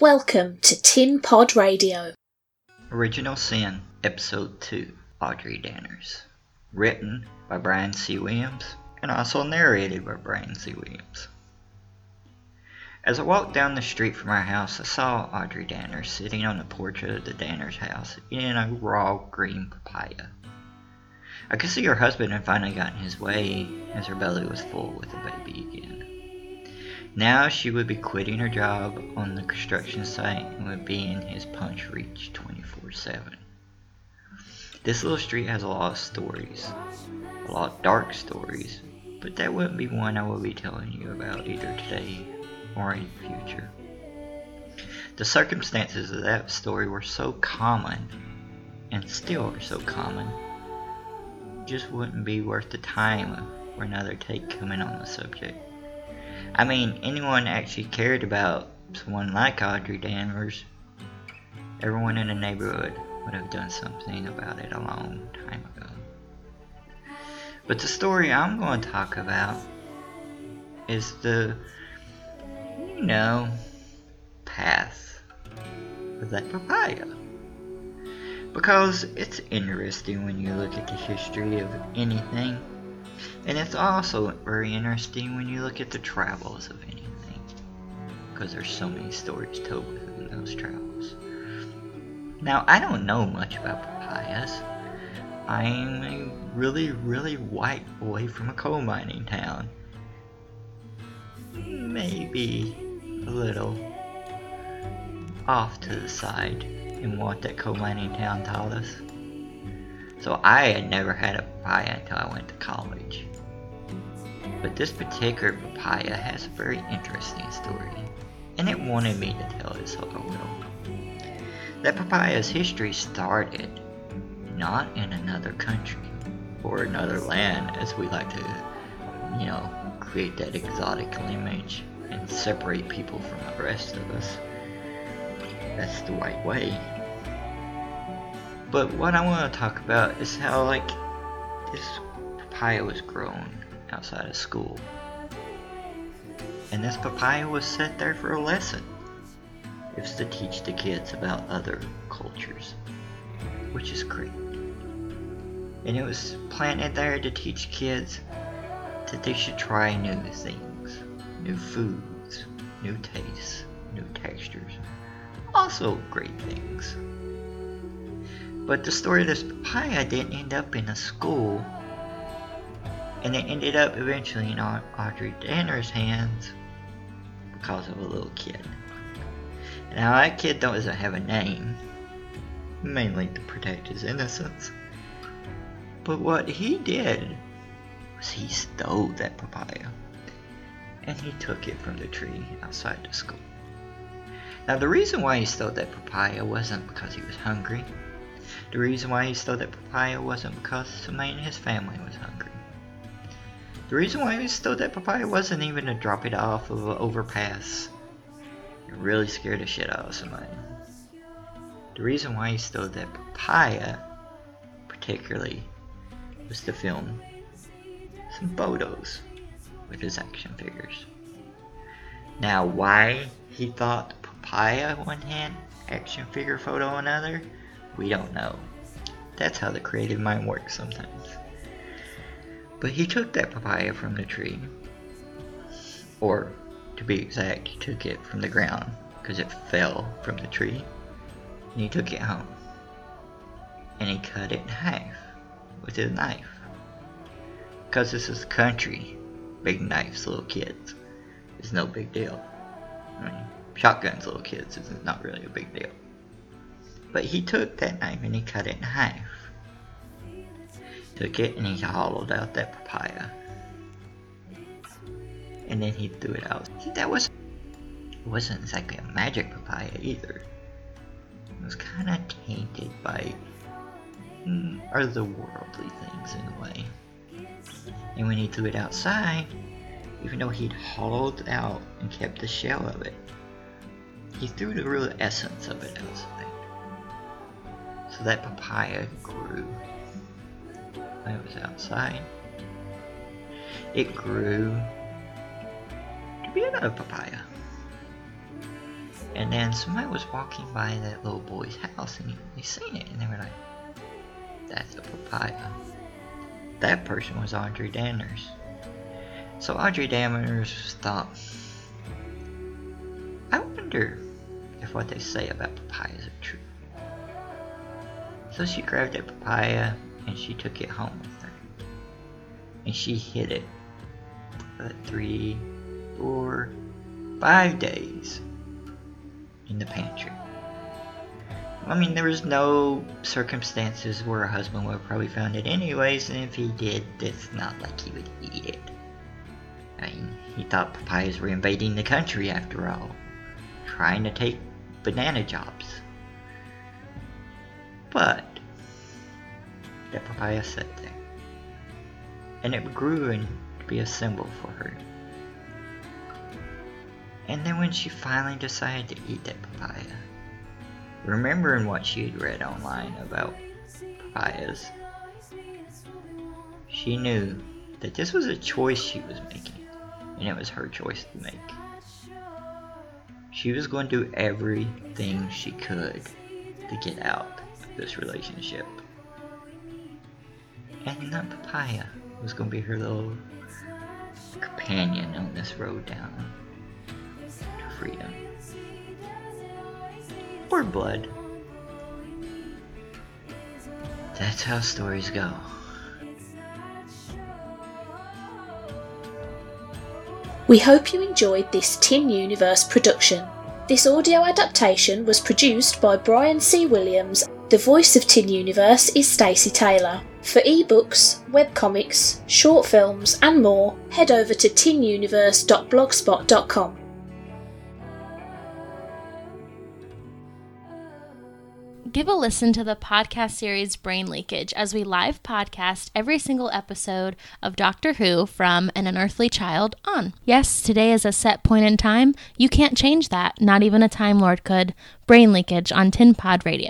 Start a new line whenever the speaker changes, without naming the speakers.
Welcome to Tin Pod Radio.
Original Sin, Episode 2 Audrey Danners. Written by Brian C. Williams and also narrated by Brian C. Williams. As I walked down the street from our house, I saw Audrey Danners sitting on the porch of the Danners house eating a raw green papaya. I could see her husband had finally gotten his way as her belly was full with the baby again. Now she would be quitting her job on the construction site and would be in his punch reach 24 7. This little street has a lot of stories, a lot of dark stories, but that wouldn't be one I will be telling you about either today or in the future. The circumstances of that story were so common, and still are so common, just wouldn't be worth the time for another take coming on the subject. I mean, anyone actually cared about someone like Audrey Danners, everyone in the neighborhood would have done something about it a long time ago. But the story I'm going to talk about is the, you know, path of that papaya. Because it's interesting when you look at the history of anything and it's also very interesting when you look at the travels of anything. Because there's so many stories told within those travels. Now, I don't know much about papayas. I'm a really, really white boy from a coal mining town. Maybe a little off to the side in what that coal mining town taught us. So I had never had a papaya until I went to college. But this particular papaya has a very interesting story, and it wanted me to tell it, so I will. That papaya's history started not in another country or another land, as we like to, you know, create that exotic image and separate people from the rest of us. That's the right way. But what I want to talk about is how, like, this papaya was grown outside of school. And this papaya was set there for a lesson. It was to teach the kids about other cultures, which is great. And it was planted there to teach kids that they should try new things, new foods, new tastes, new textures. Also great things. But the story of this papaya didn't end up in a school and it ended up eventually in Audrey Danner's hands because of a little kid. Now that kid doesn't have a name, mainly to protect his innocence. But what he did was he stole that papaya and he took it from the tree outside the school. Now the reason why he stole that papaya wasn't because he was hungry. The reason why he stole that papaya wasn't because somebody in his family was hungry. The reason why he stole that papaya wasn't even to drop it off of an overpass. It really scared the shit out of somebody. The reason why he stole that papaya, particularly, was to film some photos with his action figures. Now, why he thought papaya one hand, action figure photo another, we don't know. That's how the creative mind works sometimes. But he took that papaya from the tree. Or, to be exact, he took it from the ground because it fell from the tree. And he took it home. And he cut it in half with his knife. Because this is country, big knives, little kids, is no big deal. I mean, shotguns, little kids, is not really a big deal. But he took that knife and he cut it in half took it and he hollowed out that papaya. And then he threw it out. See, that was wasn't exactly a magic papaya either. It was kind of tainted by mm, otherworldly things in a way. And when he threw it outside, even though he'd hollowed out and kept the shell of it, he threw the real essence of it outside. So that papaya grew it was outside. It grew to be another papaya. And then somebody was walking by that little boy's house and they seen it and they were like, that's a papaya. That person was Audrey Danners. So Audrey Danners thought, I wonder if what they say about papayas are true. So she grabbed that papaya and she took it home with her. And she hid it for three, four, five days in the pantry. I mean, there was no circumstances where a husband would have probably found it anyways, and if he did, it's not like he would eat it. I mean, he thought papayas were invading the country after all, trying to take banana jobs. But, that papaya sat there, and it grew to be a symbol for her. And then when she finally decided to eat that papaya, remembering what she had read online about papayas, she knew that this was a choice she was making, and it was her choice to make. She was going to do everything she could to get out of this relationship. And that papaya was going to be her little companion on this road down to freedom. Or blood. That's how stories go.
We hope you enjoyed this Tin Universe production. This audio adaptation was produced by Brian C. Williams. The voice of Tin Universe is Stacey Taylor. For ebooks, webcomics, short films, and more, head over to tinuniverse.blogspot.com.
Give a listen to the podcast series Brain Leakage as we live podcast every single episode of Doctor Who from An Unearthly Child on. Yes, today is a set point in time. You can't change that, not even a Time Lord could. Brain Leakage on Tin Pod Radio.